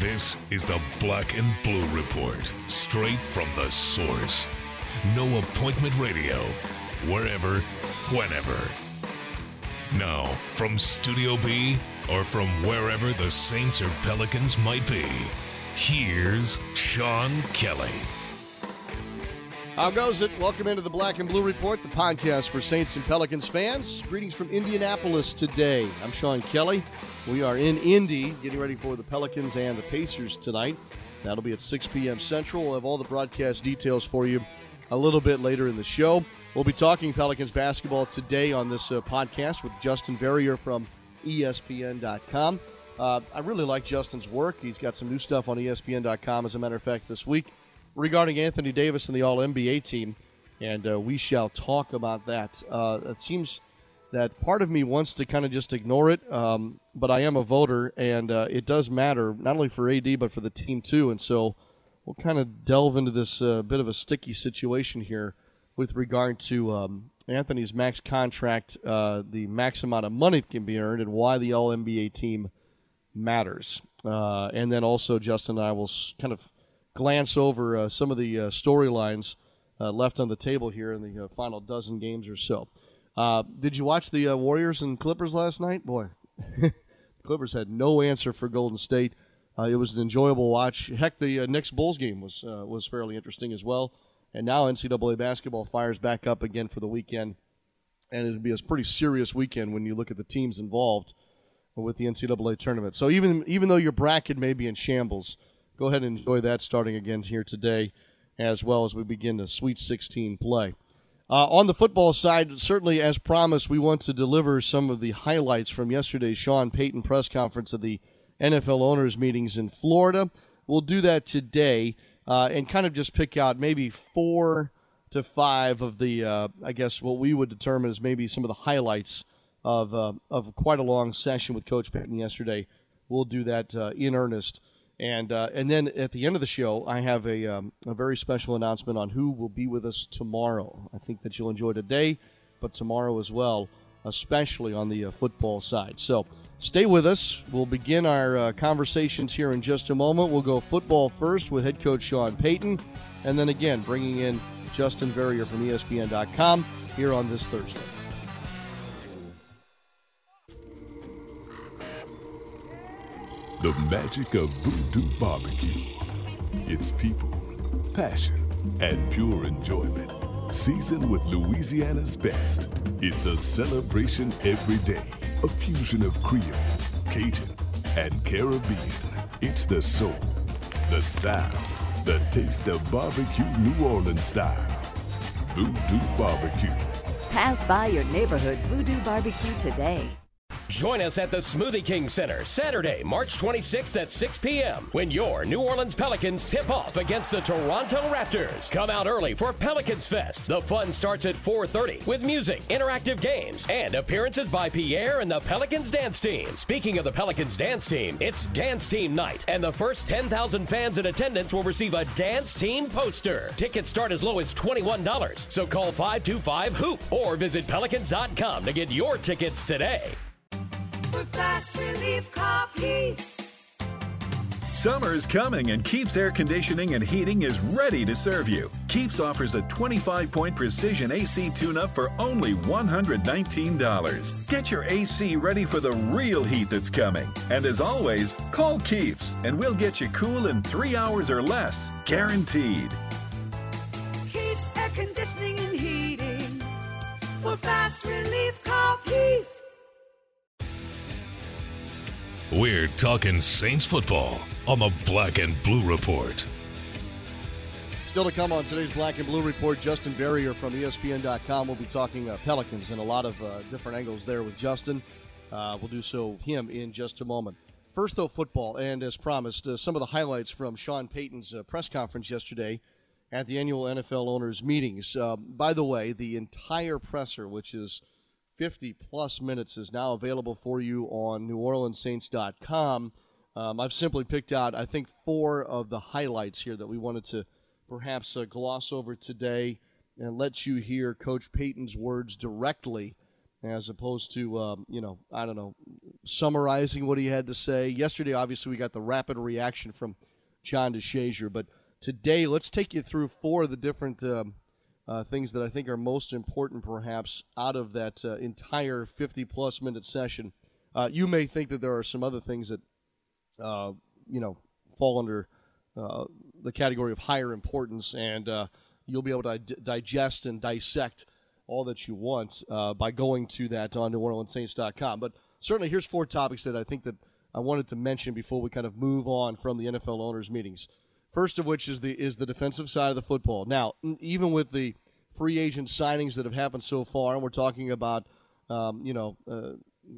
This is the Black and Blue Report, straight from the source. No appointment radio, wherever, whenever. Now, from Studio B or from wherever the Saints or Pelicans might be, here's Sean Kelly. How goes it? Welcome into the Black and Blue Report, the podcast for Saints and Pelicans fans. Greetings from Indianapolis today. I'm Sean Kelly. We are in Indy getting ready for the Pelicans and the Pacers tonight. That'll be at 6 p.m. Central. We'll have all the broadcast details for you a little bit later in the show. We'll be talking Pelicans basketball today on this uh, podcast with Justin Verrier from ESPN.com. Uh, I really like Justin's work. He's got some new stuff on ESPN.com, as a matter of fact, this week regarding Anthony Davis and the All NBA team, and uh, we shall talk about that. Uh, it seems that part of me wants to kind of just ignore it, um, but I am a voter, and uh, it does matter not only for AD but for the team too. And so we'll kind of delve into this uh, bit of a sticky situation here with regard to um, Anthony's max contract, uh, the max amount of money that can be earned, and why the All NBA team matters. Uh, and then also, Justin and I will kind of glance over uh, some of the uh, storylines left on the table here in the final dozen games or so. Uh, did you watch the uh, Warriors and Clippers last night? Boy, Clippers had no answer for Golden State. Uh, it was an enjoyable watch. Heck, the uh, Knicks Bulls game was was fairly interesting as well. And now NCAA basketball fires back up again for the weekend, and it'll be a pretty serious weekend when you look at the teams involved with the NCAA tournament. So even even though your bracket may be in shambles go ahead and enjoy that starting again here today, as well as we begin the Sweet 16 play. Uh, on the football side, certainly as promised, we want to deliver some of the highlights from yesterday's Sean Payton press conference at the NFL owners meetings in Florida. We'll do that today uh, and kind of just pick out maybe four to five of the, uh, I guess, what we would determine as maybe some of the highlights of, uh, of quite a long session with Coach Payton yesterday. We'll do that uh, in earnest and uh, and then at the end of the show, I have a, um, a very special announcement on who will be with us tomorrow. I think that you'll enjoy today, but tomorrow as well, especially on the uh, football side. So stay with us. We'll begin our uh, conversations here in just a moment. We'll go football first with head coach Sean Payton, and then again bringing in Justin Verrier from ESPN.com here on this Thursday. The magic of Voodoo Barbecue. It's people, passion, and pure enjoyment. Seasoned with Louisiana's best. It's a celebration every day. A fusion of Creole, Cajun, and Caribbean. It's the soul, the sound, the taste of barbecue New Orleans style. Voodoo Barbecue. Pass by your neighborhood Voodoo Barbecue today. Join us at the Smoothie King Center Saturday, March 26th at 6 p.m. when your New Orleans Pelicans tip off against the Toronto Raptors. Come out early for Pelicans Fest. The fun starts at 4:30 with music, interactive games, and appearances by Pierre and the Pelicans dance team. Speaking of the Pelicans dance team, it's Dance Team Night, and the first 10,000 fans in attendance will receive a Dance Team poster. Tickets start as low as $21, so call 525 Hoop or visit pelicans.com to get your tickets today for fast relief coffee. Summer is coming and Keeps Air Conditioning and Heating is ready to serve you. Keeps offers a 25 point precision AC tune up for only $119. Get your AC ready for the real heat that's coming. And as always, call Keeps and we'll get you cool in three hours or less. Guaranteed. Keeps Air Conditioning and Heating. For fast relief, call Keeps. We're talking Saints football on the Black and Blue Report. Still to come on today's Black and Blue Report, Justin Verrier from ESPN.com. We'll be talking uh, Pelicans and a lot of uh, different angles there with Justin. Uh, we'll do so him in just a moment. First, though, football, and as promised, uh, some of the highlights from Sean Payton's uh, press conference yesterday at the annual NFL owners meetings. Uh, by the way, the entire presser, which is 50 plus minutes is now available for you on NewOrleansSaints.com. Um, I've simply picked out, I think, four of the highlights here that we wanted to perhaps uh, gloss over today and let you hear Coach Payton's words directly as opposed to um, you know I don't know summarizing what he had to say. Yesterday, obviously, we got the rapid reaction from John DeShazier, but today, let's take you through four of the different um, uh, things that I think are most important, perhaps, out of that uh, entire 50 plus minute session. Uh, you may think that there are some other things that uh, you know fall under uh, the category of higher importance, and uh, you'll be able to di- digest and dissect all that you want by going to that on NewOrleansSaints.com. But certainly, here's four topics that I think that I wanted to mention before we kind of move on from the NFL owners' meetings. First of which is the is the defensive side of the football. Now, even with the free agent signings that have happened so far, and we're talking about um, you know uh,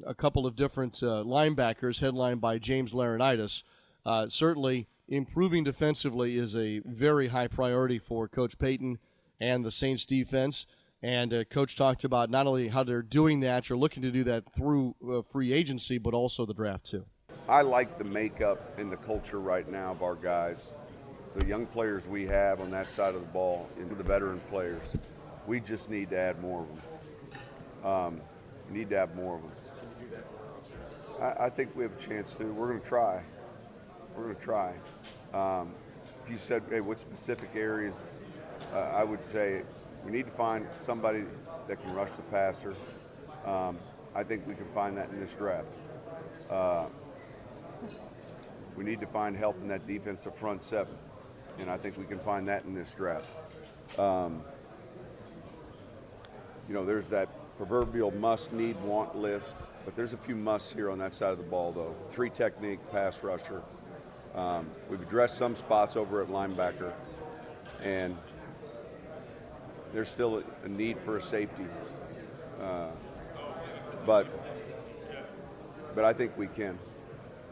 a couple of different uh, linebackers headlined by James Laurinaitis. Uh, certainly, improving defensively is a very high priority for Coach Payton and the Saints defense. And uh, Coach talked about not only how they're doing that, you're looking to do that through uh, free agency, but also the draft too. I like the makeup and the culture right now of our guys. The young players we have on that side of the ball, and the veteran players. We just need to add more of them. Um, need to have more of them. I, I, think we have a chance to. We're going to try. We're going to try. Um, if you said, hey, what specific areas, uh, I would say we need to find somebody that can rush the passer. Um, I think we can find that in this draft. Uh, we need to find help in that defensive front seven, and I think we can find that in this draft. Um, you know, there's that proverbial must, need, want list, but there's a few musts here on that side of the ball, though. Three technique, pass rusher. Um, we've addressed some spots over at linebacker, and there's still a, need for a safety. Uh, but but I think we can.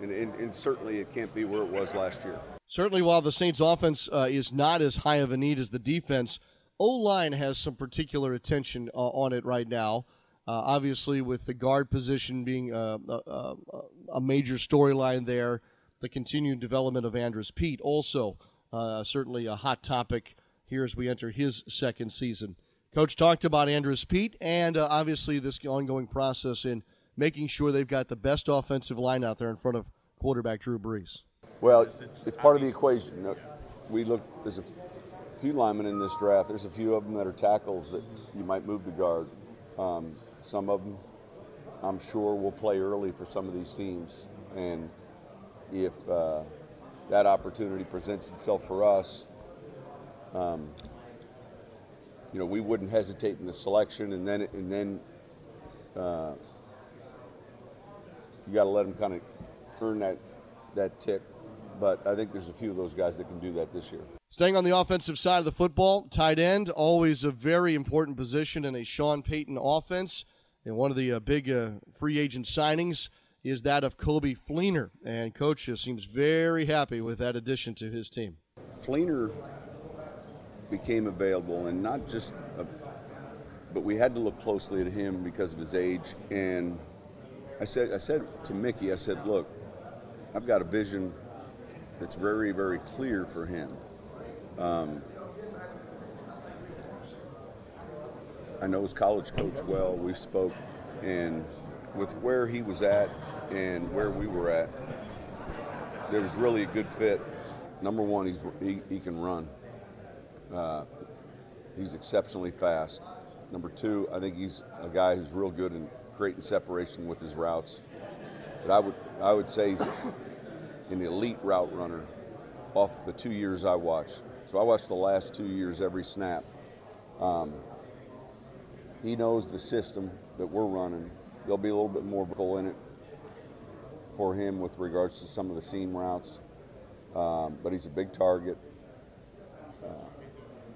And, and, and, certainly it can't be where it was last year. Certainly, while the Saints' offense uh, is not as high of a need as the defense, O line has some particular attention uh, on it right now. Uh, obviously, with the guard position being a, a, a major storyline there, the continued development of Andrus Peat also uh, certainly a hot topic here as we enter his second season. Coach talked about Andrus Peat and uh, obviously this ongoing process in making sure they've got the best offensive line out there in front of quarterback Drew Brees. Well, it's part of the equation. We look there's a few linemen in this draft. There's a few of them that are tackles that you might move to guard. Um, some of them, I'm sure, will play early for some of these teams, and if uh, that opportunity presents itself for us, um, you know, we wouldn't hesitate in the selection, and then and then uh, you got to let them kind of earn that that tick. But I think there's a few of those guys that can do that this year. Staying on the offensive side of the football, tight end, always a very important position in a Sean Payton offense. And one of the uh, big uh, free agent signings is that of Coby Fleener. And coach seems very happy with that addition to his team. Fleener became available, and not just, a, but we had to look closely at him because of his age. And I said, I said to Mickey, I said, look, I've got a vision that's very, very clear for him. Um, I know his college coach well. We spoke, and with where he was at and where we were at, there was really a good fit. Number one, he's he, he can run. Uh, he's exceptionally fast. Number two, I think he's a guy who's real good in creating separation with his routes. But I would I would say he's an elite route runner off the two years I watched. So I watched the last two years every snap. Um, he knows the system that we're running. There'll be a little bit more vocal in it for him with regards to some of the seam routes. Um, but he's a big target.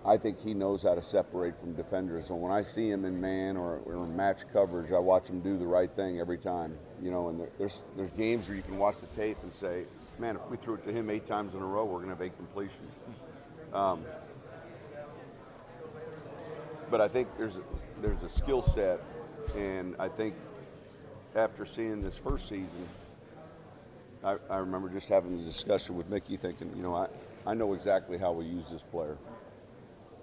I think he knows how to separate from defenders. So when I see him in man or, or match coverage, I watch him do the right thing every time. You know, and there, there's there's games where you can watch the tape and say, man, if we threw it to him eight times in a row, we're going to have eight completions. Um, but I think there's there's a skill set, and I think after seeing this first season, I, I remember just having the discussion with Mickey, thinking, you know, I, I know exactly how we use this player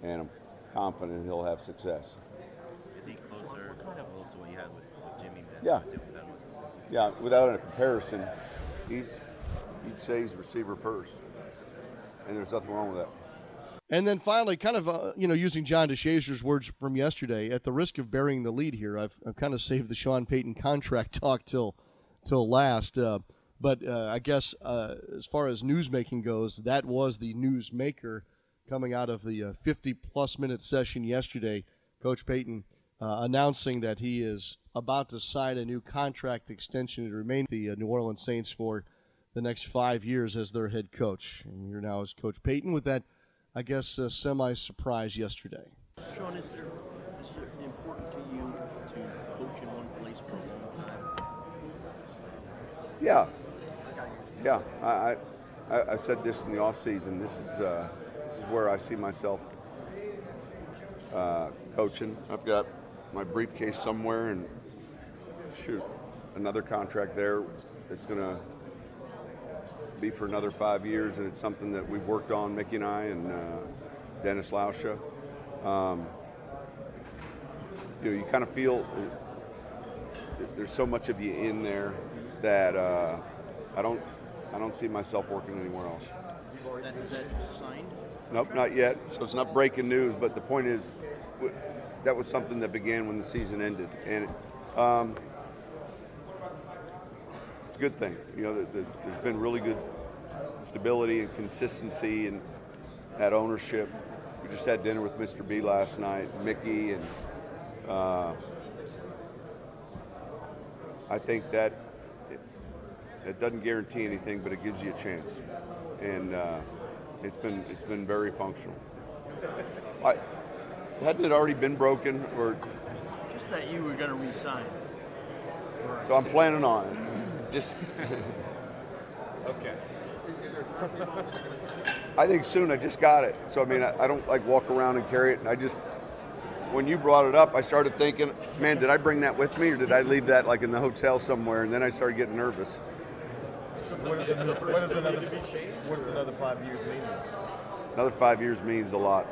and I'm confident he'll have success. Is he closer to what you had with jimmy Yeah. Yeah, without a comparison, he's you'd say he's receiver first, and there's nothing wrong with that. And then finally, kind of, uh, you know, using John DeShazier's words from yesterday, at the risk of burying the lead here, I've, I've kind of saved the Sean Payton contract talk till till last. Uh, but uh, I guess uh, as far as newsmaking goes, that was the news maker coming out of the uh, 50 plus minute session yesterday. Coach Payton uh, announcing that he is about to sign a new contract extension to remain the New Orleans Saints for the next five years as their head coach. And here now is Coach Payton with that I guess, a semi surprise yesterday. Sean, is, there, is it important to you to coach in one place for a long time? Yeah. Yeah. I, I, I said this in the off season. This is, uh, this is where I see myself uh, coaching. I've got my briefcase somewhere and shoot, another contract there that's going to be for another five years, and it's something that we've worked on, Mickey and I, and uh, Dennis Lauscha. Um, you know, you kind of feel there's so much of you in there that uh, I don't, I don't see myself working anywhere else. That, is that signed? Nope, not yet. So it's not breaking news, but the point is, that was something that began when the season ended, and. Um, it's a good thing. You know, the, the, there's been really good stability and consistency and that ownership. We just had dinner with Mr. B last night, Mickey, and uh, I think that it, it, doesn't guarantee anything, but it gives you a chance, and uh, it's been it's been very functional. I, hadn't it already been broken, or just that you were going to resign? So I'm planning on it. Just okay. I think soon. I just got it. So I mean, I, I don't like walk around and carry it. I just when you brought it up, I started thinking, man, did I bring that with me or did I leave that like in the hotel somewhere? And then I started getting nervous. What does another five years mean? Another five years means a lot.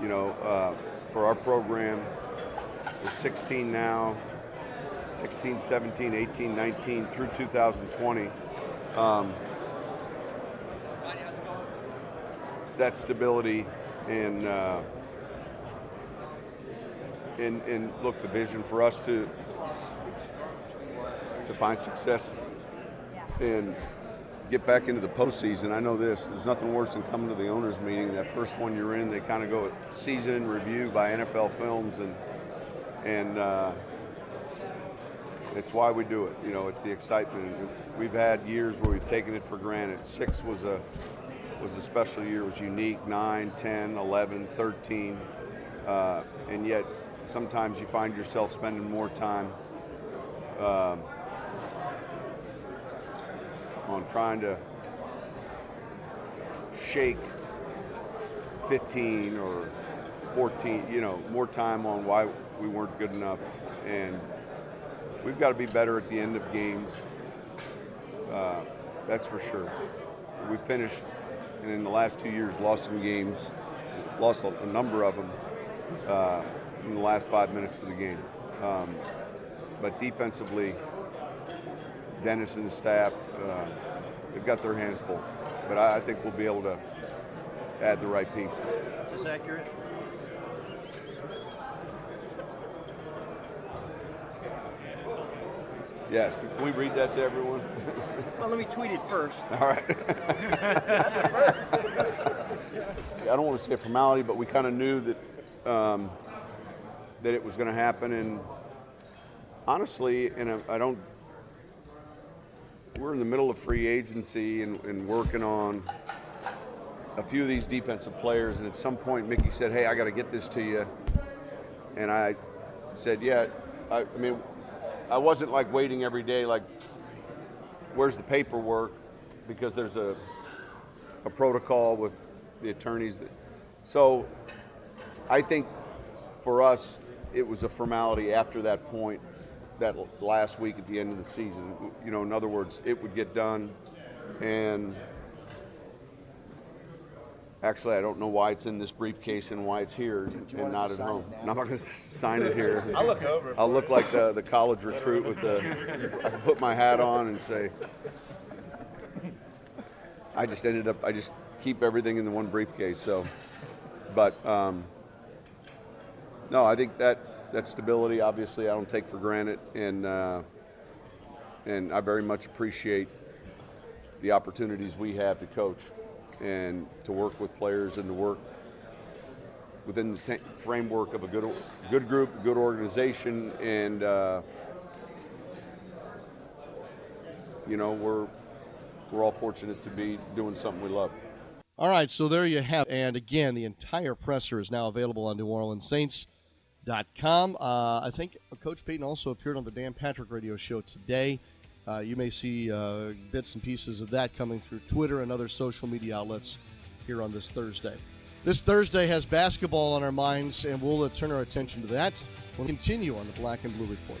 You know, uh, for our program, we're 16 now. 16, 17, 18, 19 through 2020. Um, it's that stability and, uh, and and look the vision for us to to find success and get back into the postseason. I know this. There's nothing worse than coming to the owners' meeting. That first one you're in, they kind of go season in review by NFL Films and and. Uh, it's why we do it. You know, it's the excitement. We've had years where we've taken it for granted. Six was a was a special year. It was unique. 9, 10, 11, 13, uh, and yet sometimes you find yourself spending more time uh, on trying to shake 15 or 14. You know, more time on why we weren't good enough and we've got to be better at the end of games. Uh, that's for sure. We finished, and in the last two years, lost some games, lost a, number of them uh, in the last five minutes of the game. Um, but defensively, Dennis and the staff, uh, they've got their hands full. But I, I think we'll be able to add the right pieces. Is this accurate? Yes. Can we read that to everyone? well, let me tweet it first. All right. I don't want to say a formality, but we kind of knew that um, that it was going to happen, and honestly, and I don't. We're in the middle of free agency and, and working on a few of these defensive players, and at some point, Mickey said, "Hey, I got to get this to you," and I said, "Yeah." I, I mean, I wasn't like waiting every day, like, where's the paperwork? Because there's a, a protocol with the attorneys. That, so I think for us, it was a formality after that point, that last week at the end of the season. You know, in other words, it would get done. And Actually, I don't know why it's in this briefcase and why it's here and not at home. No, I'm not going to sign it here. I'll look over I'll look like the, the college recruit with the. I put my hat on and say. I just ended up. I just keep everything in the one briefcase. So, but um, no, I think that that stability, obviously, I don't take for granted, and uh, and I very much appreciate the opportunities we have to coach and to work with players and to work within the t- framework of a good good group, good organization, and uh, you know we're we're all fortunate to be doing something we love. All right, so there you have. And again, the entire presser is now available on NewOrleansSaints.com. Uh, I think Coach Payton also appeared on the Dan Patrick Radio Show today. Uh, you may see uh, bits and pieces of that coming through Twitter and other social media outlets here on this Thursday. This Thursday has basketball on our minds, and we'll uh, turn our attention to that. We'll continue on the Black and Blue Report.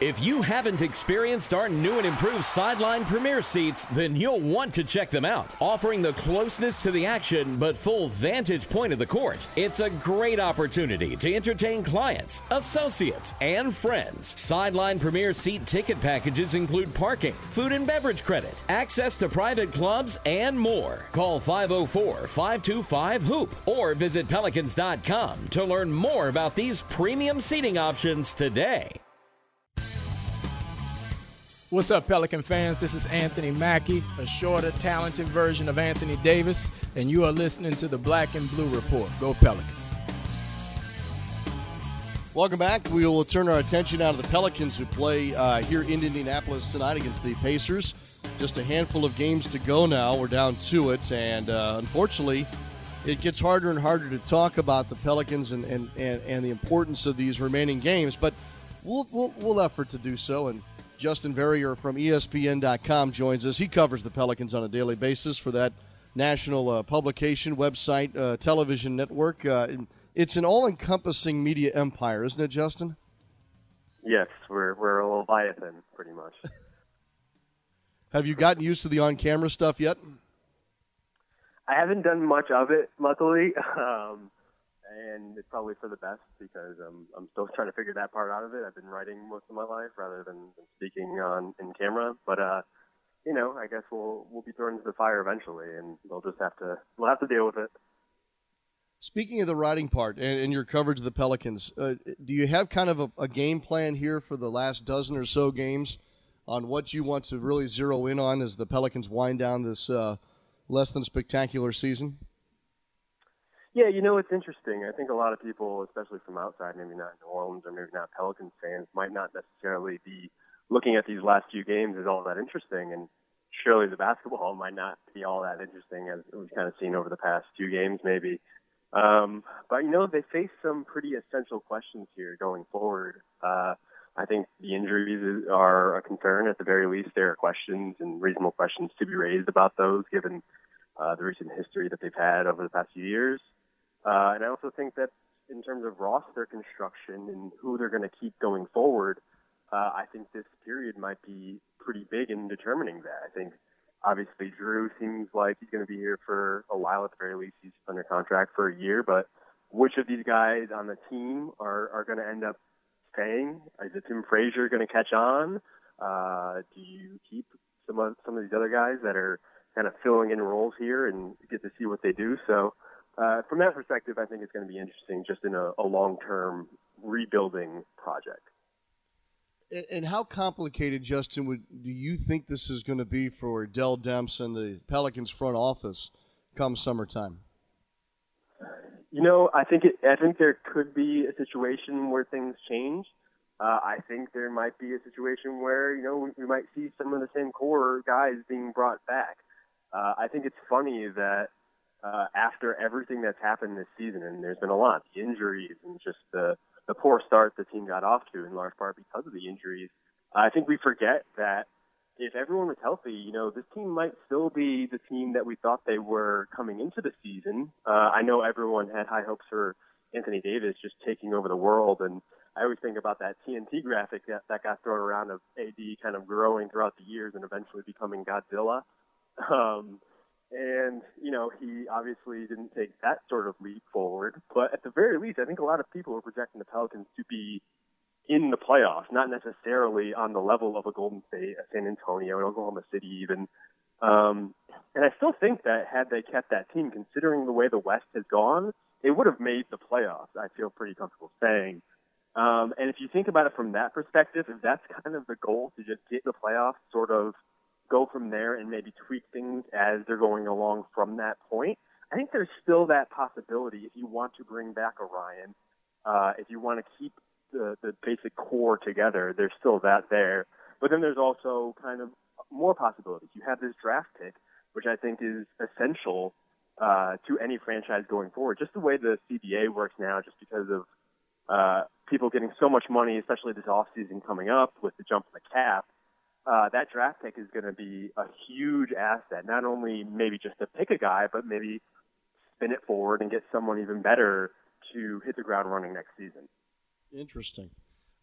If you haven't experienced our new and improved sideline premier seats, then you'll want to check them out. Offering the closeness to the action but full vantage point of the court, it's a great opportunity to entertain clients, associates, and friends. Sideline premier seat ticket packages include parking, food and beverage credit, access to private clubs, and more. Call 504 525 HOOP or visit pelicans.com to learn more about these premium seating options today. What's up, Pelican fans? This is Anthony Mackie, a shorter, talented version of Anthony Davis, and you are listening to the Black and Blue Report. Go Pelicans. Welcome back. We will turn our attention now to the Pelicans who play uh, here in Indianapolis tonight against the Pacers. Just a handful of games to go now. We're down to it, and uh, unfortunately, it gets harder and harder to talk about the Pelicans and, and, and, and the importance of these remaining games, but we'll, we'll, we'll effort to do so. And Justin Verrier from ESPN.com joins us. He covers the Pelicans on a daily basis for that national uh, publication, website, uh, television network. Uh, it's an all encompassing media empire, isn't it, Justin? Yes, we're we're a leviathan, pretty much. Have you gotten used to the on camera stuff yet? I haven't done much of it, luckily, um, and it's probably for the best because um, I'm still trying to figure that part out of it. I've been writing most of my life rather than, than speaking on in camera, but uh, you know, I guess we'll we'll be thrown into the fire eventually, and we'll just have to we'll have to deal with it. Speaking of the writing part and, and your coverage of the Pelicans, uh, do you have kind of a, a game plan here for the last dozen or so games on what you want to really zero in on as the Pelicans wind down this uh, less than spectacular season? Yeah, you know, it's interesting. I think a lot of people, especially from outside, maybe not New Orleans or maybe not Pelicans fans, might not necessarily be looking at these last few games as all that interesting. And surely the basketball might not be all that interesting as we've kind of seen over the past few games, maybe. Um, but, you know, they face some pretty essential questions here going forward. Uh, I think the injuries are a concern. At the very least, there are questions and reasonable questions to be raised about those given uh, the recent history that they've had over the past few years. Uh, and I also think that in terms of roster construction and who they're going to keep going forward, uh, I think this period might be pretty big in determining that. I think obviously Jrue seems like he's going to be here for a while at the very least. He's under contract for a year, but which of these guys on the team are, are going to end up staying? Is it Tim Frazier going to catch on? Uh, do you keep some of some of these other guys that are kind of filling in roles here and get to see what they do. So uh, from that perspective, I think it's going to be interesting just in a, a long-term rebuilding project. And, how complicated, Justin, would do you think this is going to be for Dell Demps and the Pelicans front office come summertime? You know, I think it, I think there could be a situation where things change. Uh, I think there might be a situation where you know we, we might see some of the same core guys being brought back. Uh, I think it's funny that uh, after everything that's happened this season, and there's been a lot, the injuries and just the the poor start the team got off to in large part because of the injuries. I think we forget that if everyone was healthy, you know, this team might still be the team that we thought they were coming into the season. Uh, I know everyone had high hopes for Anthony Davis just taking over the world, and I always think about that TNT graphic that, that got thrown around of AD kind of growing throughout the years and eventually becoming Godzilla. Um, and, you know, he obviously didn't take that sort of leap forward. But at the very least, I think a lot of people are projecting the Pelicans to be in the playoffs, not necessarily on the level of a Golden State, a San Antonio, an Oklahoma City even. Um, and I still think that had they kept that team, considering the way the West has gone, they would have made the playoffs. I feel pretty comfortable saying. Um, and if you think about it from that perspective, if that's kind of the goal to just get the playoffs, sort of go from there and maybe tweak things as they're going along from that point, I think there's still that possibility if you want to bring back Orion, uh, if you want to keep the, the basic core together, there's still that there. But then there's also kind of more possibilities. You have this draft pick, which I think is essential uh, to any franchise going forward. Just the way the CBA works now, just because of uh, people getting so much money, especially this offseason coming up with the jump in the cap, uh, that draft pick is going to be a huge asset. Not only maybe just to pick a guy, but maybe spin it forward and get someone even better to hit the ground running next season. Interesting.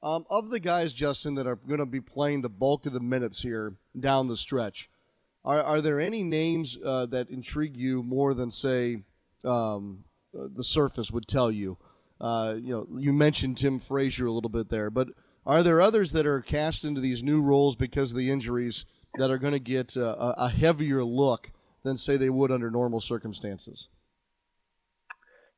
Um, of the guys, Justin, that are going to be playing the bulk of the minutes here down the stretch, are, are there any names uh, that intrigue you more than, say, um, uh, the surface would tell you? Uh, you know, you mentioned Tim Frazier a little bit there, but are there others that are cast into these new roles because of the injuries that are going to get uh, a, a heavier look than, say, they would under normal circumstances?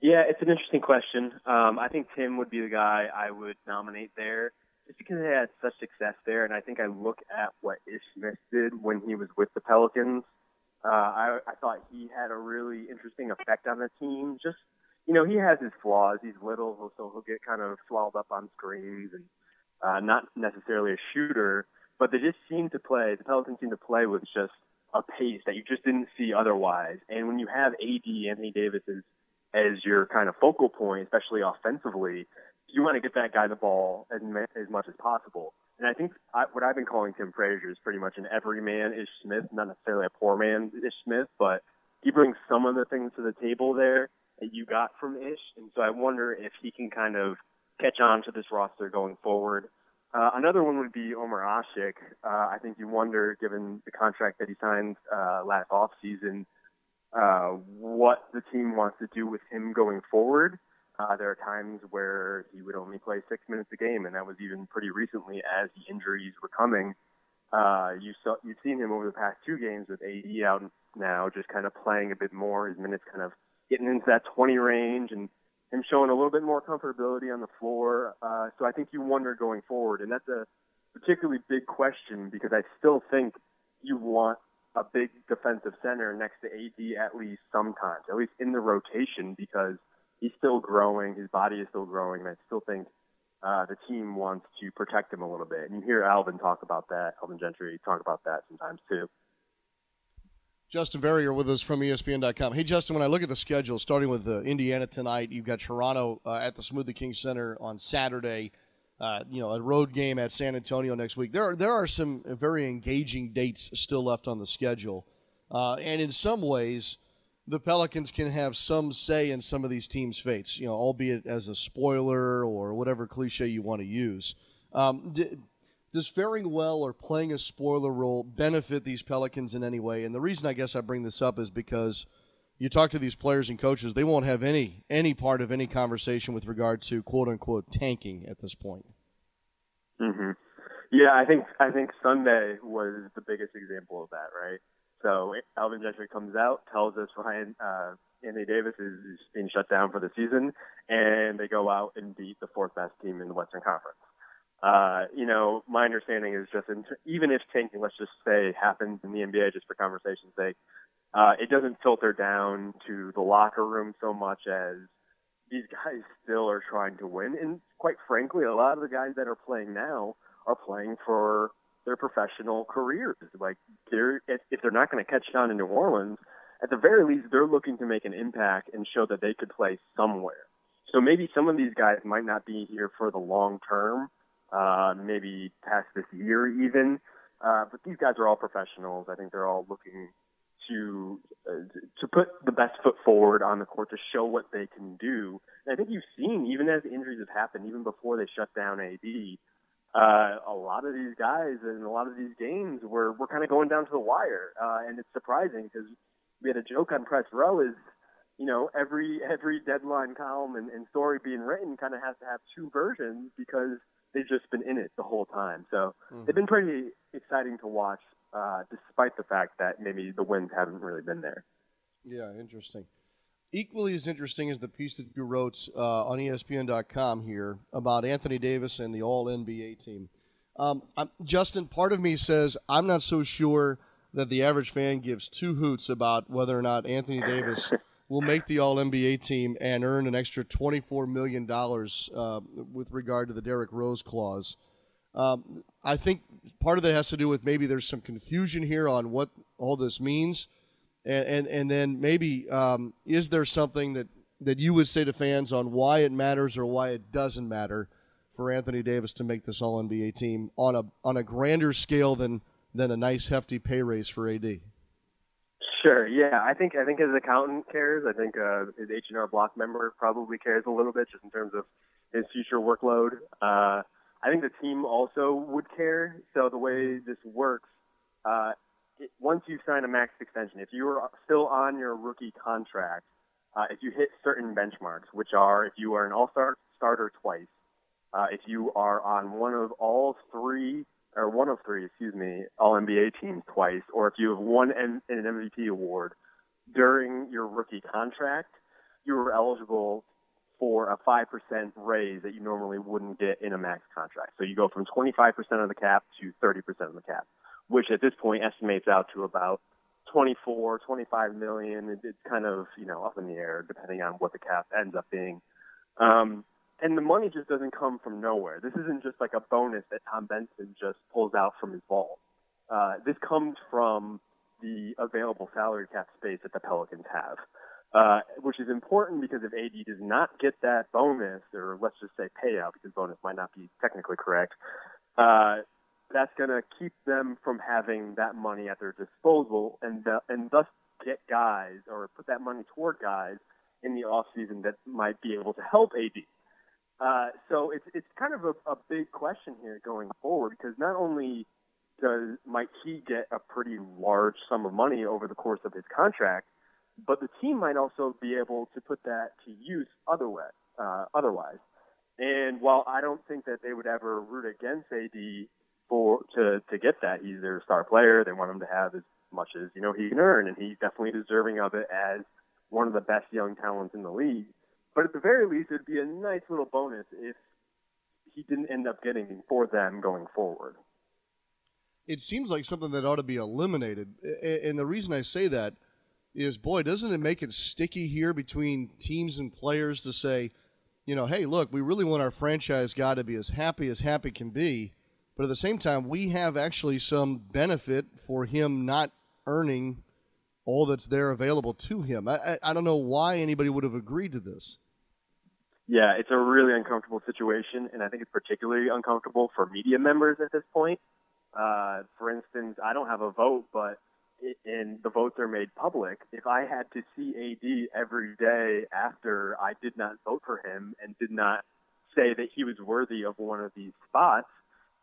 Yeah, it's an interesting question. Um, I think Tim would be the guy I would nominate there, just because he had such success there, and I think I look at what Ish Smith did when he was with the Pelicans. Uh, I, I thought he had a really interesting effect on the team. Just, you know, he has his flaws. He's little, so he'll get kind of swallowed up on screens and uh, not necessarily a shooter, but they just seem to play. The Pelicans seem to play with just a pace that you just didn't see otherwise. And when you have AD, Anthony Davis is as your kind of focal point, especially offensively, you want to get that guy the ball as, as much as possible. And I think I, what I've been calling Tim Frazier is pretty much an everyman Ish Smith, not necessarily a poor man Ish Smith, but he brings some of the things to the table there that you got from Ish. And so I wonder if he can kind of catch on to this roster going forward. Uh, another one would be Omer Asik. Uh, I think you wonder, given the contract that he signed uh, last offseason, uh, what the team wants to do with him going forward. Uh, there are times where he would only play six minutes a game, and that was even pretty recently as the injuries were coming. Uh, you saw you've seen him over the past two games with AD out now, just kind of playing a bit more. His minutes kind of getting into that 20 range, and him showing a little bit more comfortability on the floor. Uh, so I think you wonder going forward, and that's a particularly big question because I still think you want a big defensive center next to AD at least sometimes, at least in the rotation, because he's still growing, his body is still growing, and I still think uh, the team wants to protect him a little bit. And you hear Alvin talk about that, Alvin Gentry talk about that sometimes too. Justin Verrier with us from ESPN.com. Hey, Justin, when I look at the schedule, starting with uh, Indiana tonight, you've got Toronto uh, at the Smoothie King Center on Saturday uh, you know, a road game at San Antonio next week. There are there are some very engaging dates still left on the schedule, uh, and in some ways, the Pelicans can have some say in some of these teams' fates. You know, albeit as a spoiler or whatever cliche you want to use. Um, d- does faring well or playing a spoiler role benefit these Pelicans in any way? And the reason I guess I bring this up is because you talk to these players and coaches, they won't have any any part of any conversation with regard to quote unquote tanking at this point. Mm-hmm. Yeah, I think I think Sunday was the biggest example of that, right? So Alvin Gentry comes out, tells us Ryan uh, Anthony Davis is, is being shut down for the season, and they go out and beat the fourth best team in the Western Conference. Uh, you know, my understanding is just in, even if tanking, let's just say, happens in the NBA, just for conversation's sake, uh, it doesn't filter down to the locker room so much as these guys still are trying to win. And quite frankly, a lot of the guys that are playing now are playing for their professional careers. Like they're if, if they're not going to catch on in New Orleans, at the very least, they're looking to make an impact and show that they could play somewhere. So maybe some of these guys might not be here for the long term, uh, maybe past this year even. Uh, but these guys are all professionals. I think they're all looking to uh, to put the best foot forward on the court to show what they can do. And I think you've seen, even as injuries have happened, even before they shut down AD, uh, a lot of these guys and a lot of these games were were kind of going down to the wire, uh, and it's surprising because we had a joke on press row is you know every every deadline column and, and story being written kind of has to have two versions because they've just been in it the whole time. So mm-hmm. they've been pretty exciting to watch, uh, despite the fact that maybe the wins haven't really been there. Yeah, interesting. Equally as interesting as the piece that you wrote uh, on ESPN.com here about Anthony Davis and the All NBA team. Um, Justin, part of me says I'm not so sure that the average fan gives two hoots about whether or not Anthony Davis will make the All NBA team and earn an extra $24 million uh, with regard to the Derrick Rose clause. Um, I think part of that has to do with maybe there's some confusion here on what all this means and and, and then maybe um, is there something that that you would say to fans on why it matters or why it doesn't matter for Anthony Davis to make this All NBA team on a on a grander scale than than a nice hefty pay raise for AD? Sure. Yeah, I think I think his accountant cares. I think uh, his H and R Block member probably cares a little bit just in terms of his future workload. Uh, I think the team also would care. So the way this works, uh, it, once you sign a max extension, if you are still on your rookie contract, uh, if you hit certain benchmarks, which are if you are an all-star starter twice, uh, if you are on one of all three or one of three, excuse me, All NBA teams twice, or if you have won an, an MVP award during your rookie contract, you are eligible for a 5% raise that you normally wouldn't get in a max contract. So you go from 25% of the cap to 30% of the cap which at this point estimates out to about 24, 25 million. It's kind of, you know, up in the air depending on what the cap ends up being. Um, and the money just doesn't come from nowhere. This isn't just like a bonus that Tom Benson just pulls out from his vault. Uh, this comes from the available salary cap space that the Pelicans have, uh, which is important because if AD does not get that bonus, or let's just say payout, because bonus might not be technically correct, uh, that's going to keep them from having that money at their disposal and the, and thus get guys or put that money toward guys in the off season that might be able to help AD. Uh, so it's it's kind of a, a big question here going forward because not only does might he get a pretty large sum of money over the course of his contract, but the team might also be able to put that to use otherwise. Uh, otherwise, and while I don't think that they would ever root against AD for to to get that. He's their star player. They want him to have as much as you know he can earn, and he's definitely deserving of it as one of the best young talents in the league. But at the very least, it'd be a nice little bonus if he didn't end up getting for them going forward. It seems like something that ought to be eliminated, and the reason I say that is, boy, doesn't it make it sticky here between teams and players to say, you know, hey, look, we really want our franchise guy to be as happy as happy can be but at the same time, we have actually some benefit for him not earning all that's there available to him. I, I, I don't know why anybody would have agreed to this. Yeah, it's a really uncomfortable situation, and I think it's particularly uncomfortable for media members at this point. Uh, for instance, I don't have a vote, but and the votes are made public. If I had to see AD every day after I did not vote for him and did not say that he was worthy of one of these spots,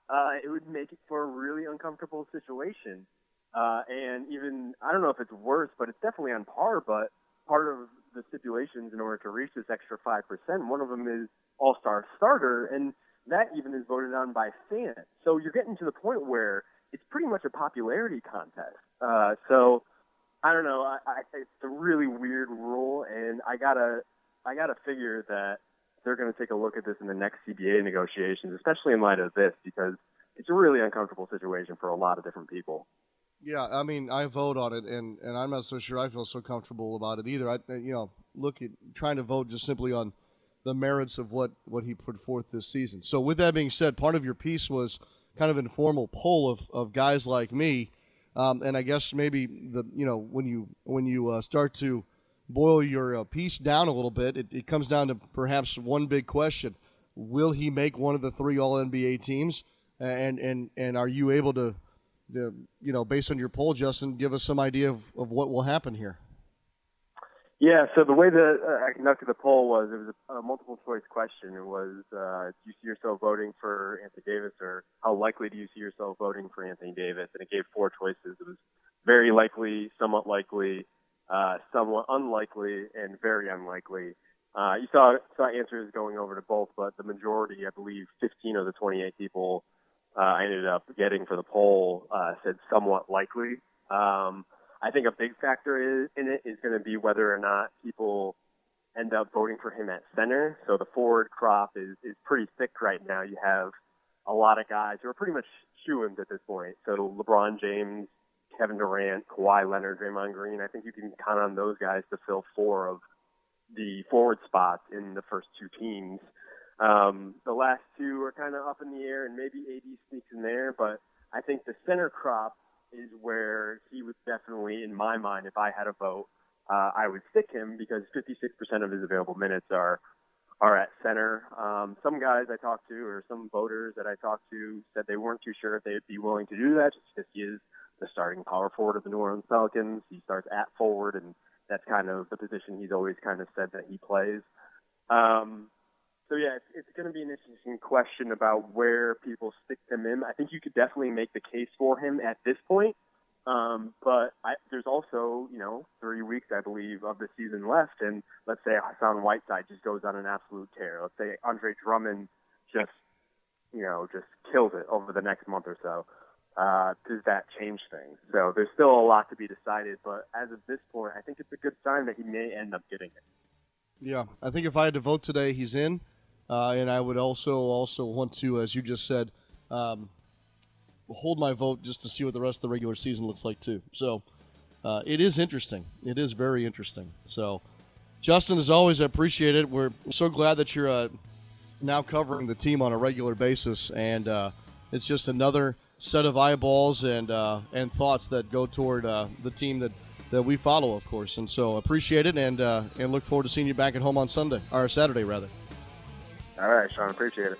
uh, it would make it for a really uncomfortable situation. Uh, and even, I don't know if it's worse, but it's definitely on par. But part of the stipulations in order to reach this extra 5%, one of them is all star starter. And that even is voted on by fans. So you're getting to the point where it's pretty much a popularity contest. Uh, so I don't know. I, I it's a really weird rule, and I gotta I gotta figure that they're going to take a look at this in the next CBA negotiations, especially in light of this, because it's a really uncomfortable situation for a lot of different people. Yeah, I mean, I vote on it, and, and I'm not so sure I feel so comfortable about it either. I, you know, look at trying to vote just simply on the merits of what, what he put forth this season. So, with that being said, part of your piece was kind of informal poll of, of guys like me, um, and I guess maybe the you know when you when you uh, start to boil your uh, piece down a little bit, it, it comes down to perhaps one big question: Will he make one of the three All NBA teams? And and and are you able to, to you know, based on your poll, Justin, give us some idea of, of what will happen here? Yeah, so the way that uh, I conducted the poll was it was a, a multiple choice question. It was, uh, do you see yourself voting for Anthony Davis, or how likely do you see yourself voting for Anthony Davis? And it gave four choices. It was very likely, somewhat likely, uh, somewhat unlikely, and very unlikely. Uh, you saw saw answers going over to both, but the majority, I believe, 15 of the 28 people uh, I ended up getting for the poll uh, said somewhat likely. Um, I think a big factor is, in it is going to be whether or not people end up voting for him at center. So the forward crop is is pretty thick right now. You have a lot of guys who are pretty much shoo-ins at this point. So LeBron James, Kevin Durant, Kawhi Leonard, Draymond Green. I think you can count on those guys to fill four of the forward spots in the first two teams. Um, the last two are kind of up in the air, and maybe AD sneaks in there, but I think the center crop is where he would definitely, in my mind, if I had a vote, uh, I would stick him because 56% of his available minutes are are at center. Um, some guys I talked to, or some voters that I talked to, said they weren't too sure if they'd be willing to do that, just because he is the starting power forward of the New Orleans Pelicans. He starts at forward, and that's kind of the position he's always kind of said that he plays. Um, so yeah, it's, it's going to be an interesting question about where people stick him in. I think you could definitely make the case for him at this point. Um, but I, there's also, you know, three weeks, I believe, of the season left. And let's say Hassan Whiteside just goes on an absolute tear. Let's say Andre Drummond just, you know, just kills it over the next month or so. Uh, does that change things? So there's still a lot to be decided. But as of this point, I think it's a good sign that he may end up getting it. Yeah, I think if I had to vote today, he's in. Uh, and I would also also want to, as you just said, um, hold my vote just to see what the rest of the regular season looks like too. So uh, it is interesting. It is very interesting. So Justin, as always, I appreciate it. We're so glad that you're uh, now covering the team on a regular basis, and uh, it's just another set of eyeballs and uh, and thoughts that go toward uh, the team that. That we follow, of course, and so appreciate it, and and look forward to seeing you back at home on Sunday or Saturday, rather. All right, Sean, appreciate it.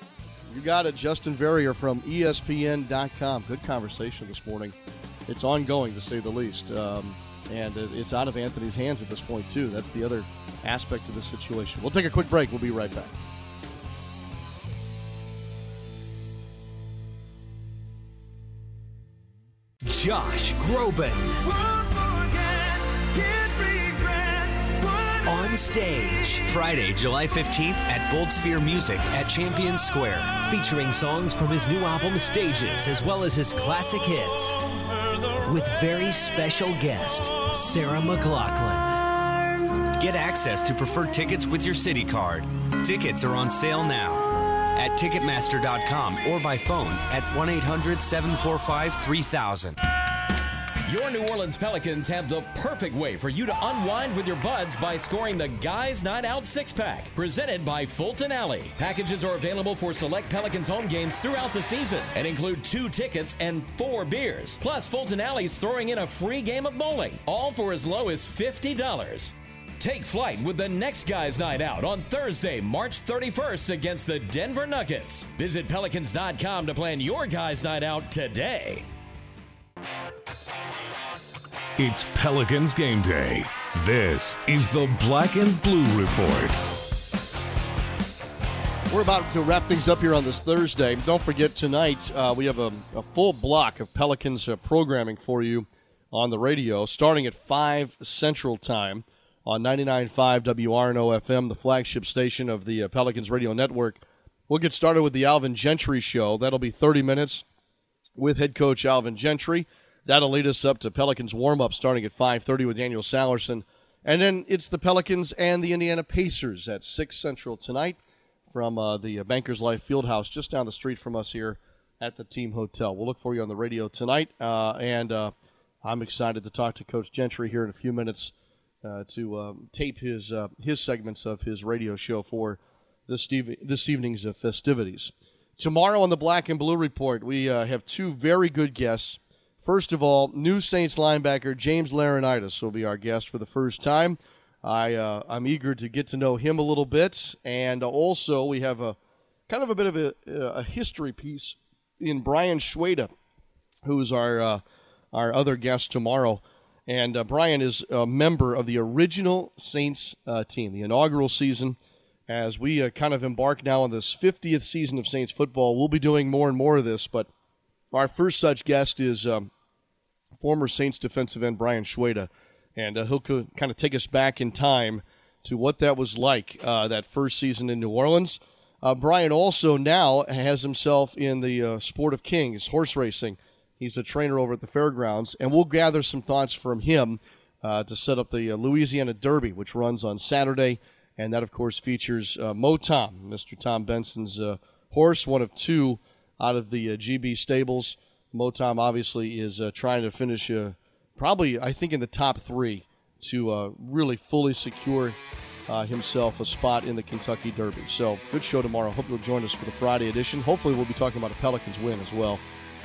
You got it. Justin Verrier from ESPN.com. Good conversation this morning. It's ongoing, to say the least. Um, and it's out of Anthony's hands at this point, too. That's the other aspect of the situation. We'll take a quick break. We'll be right back. Josh Groban. On stage, Friday, July 15th at Bold Sphere Music at Champion Square, featuring songs from his new album Stages as well as his classic hits. With very special guest, Sarah McLachlan. Get access to preferred tickets with your city card. Tickets are on sale now at Ticketmaster.com or by phone at 1 800 745 3000. Your New Orleans Pelicans have the perfect way for you to unwind with your buds by scoring the Guys Night Out six pack, presented by Fulton Alley. Packages are available for select Pelicans home games throughout the season and include two tickets and four beers. Plus, Fulton Alley's throwing in a free game of bowling, all for as low as $50. Take flight with the next Guys Night Out on Thursday, March 31st against the Denver Nuggets. Visit Pelicans.com to plan your Guys Night Out today. It's Pelicans game day. This is the Black and Blue Report. We're about to wrap things up here on this Thursday. Don't forget, tonight uh, we have a, a, full block of Pelicans uh, programming for you on the radio, starting at 5 Central Time on 99.5 WRNO FM, the flagship station of the uh, Pelicans Radio Network. We'll get started with the Alvin Gentry Show. That'll be 30 minutes with head coach Alvin Gentry. That'll lead us up to Pelicans warm up starting at 5:30 with Daniel Sallerson, and then it's the Pelicans and the Indiana Pacers at 6 Central tonight from uh, the Bankers Life Fieldhouse just down the street from us here at the Team Hotel. We'll look for you on the radio tonight, uh, and uh, I'm excited to talk to Coach Gentry here in a few minutes uh, to um, tape his uh, his segments of his radio show for this this evening's festivities. Tomorrow on the Black and Blue Report, we uh, have two very good guests. First of all, new Saints linebacker James Laurinaitis will be our guest for the first time. I uh, I'm eager to get to know him a little bit, and also we have a kind of a bit of a, a history piece in Brian Schweda, who's our uh, our other guest tomorrow. And uh, Brian is a member of the original Saints uh, team, the inaugural season. As we uh, kind of embark now on this 50th season of Saints football, we'll be doing more and more of this. But our first such guest is um, former Saints defensive end Brian Schweda. And uh, he'll kind of take us back in time to what that was like uh, that first season in New Orleans. Uh, Brian also now has himself in the uh, sport of kings, horse racing. He's a trainer over at the fairgrounds, and we'll gather some thoughts from him uh, to set up the uh, Louisiana Derby, which runs on Saturday, and that, of course, features Mo Tom, Mr. Tom Benson's horse, one of two out of the GB stables. Mo Tom obviously is trying to finish, probably, I think, in the top three to really fully secure uh, himself a spot in the Kentucky Derby. So, good show tomorrow. Hope you'll join us for the Friday edition. Hopefully, we'll be talking about a Pelicans win as well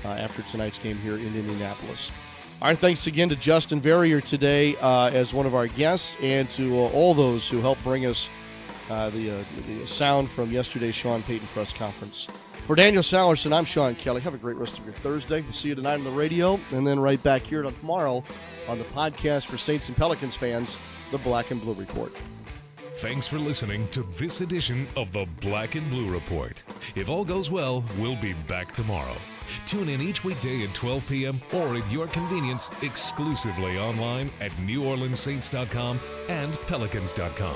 uh, after tonight's game here in Indianapolis. All right, thanks again to Justin Verrier today uh, as one of our guests and to uh, all those who helped bring us uh, the, uh, the sound from yesterday's Sean Payton press conference. For Daniel Sallerson, I'm Sean Kelly. Have a great rest of your Thursday. We'll see you tonight on the radio and then right back here tomorrow on the podcast for Saints and Pelicans fans, the Black and Blue Report. Thanks for listening to this edition of the Black and Blue Report. If all goes well, we'll be back tomorrow. Tune in each weekday at 12 p.m. or at your convenience exclusively online at NewOrleansSaints.com and Pelicans.com.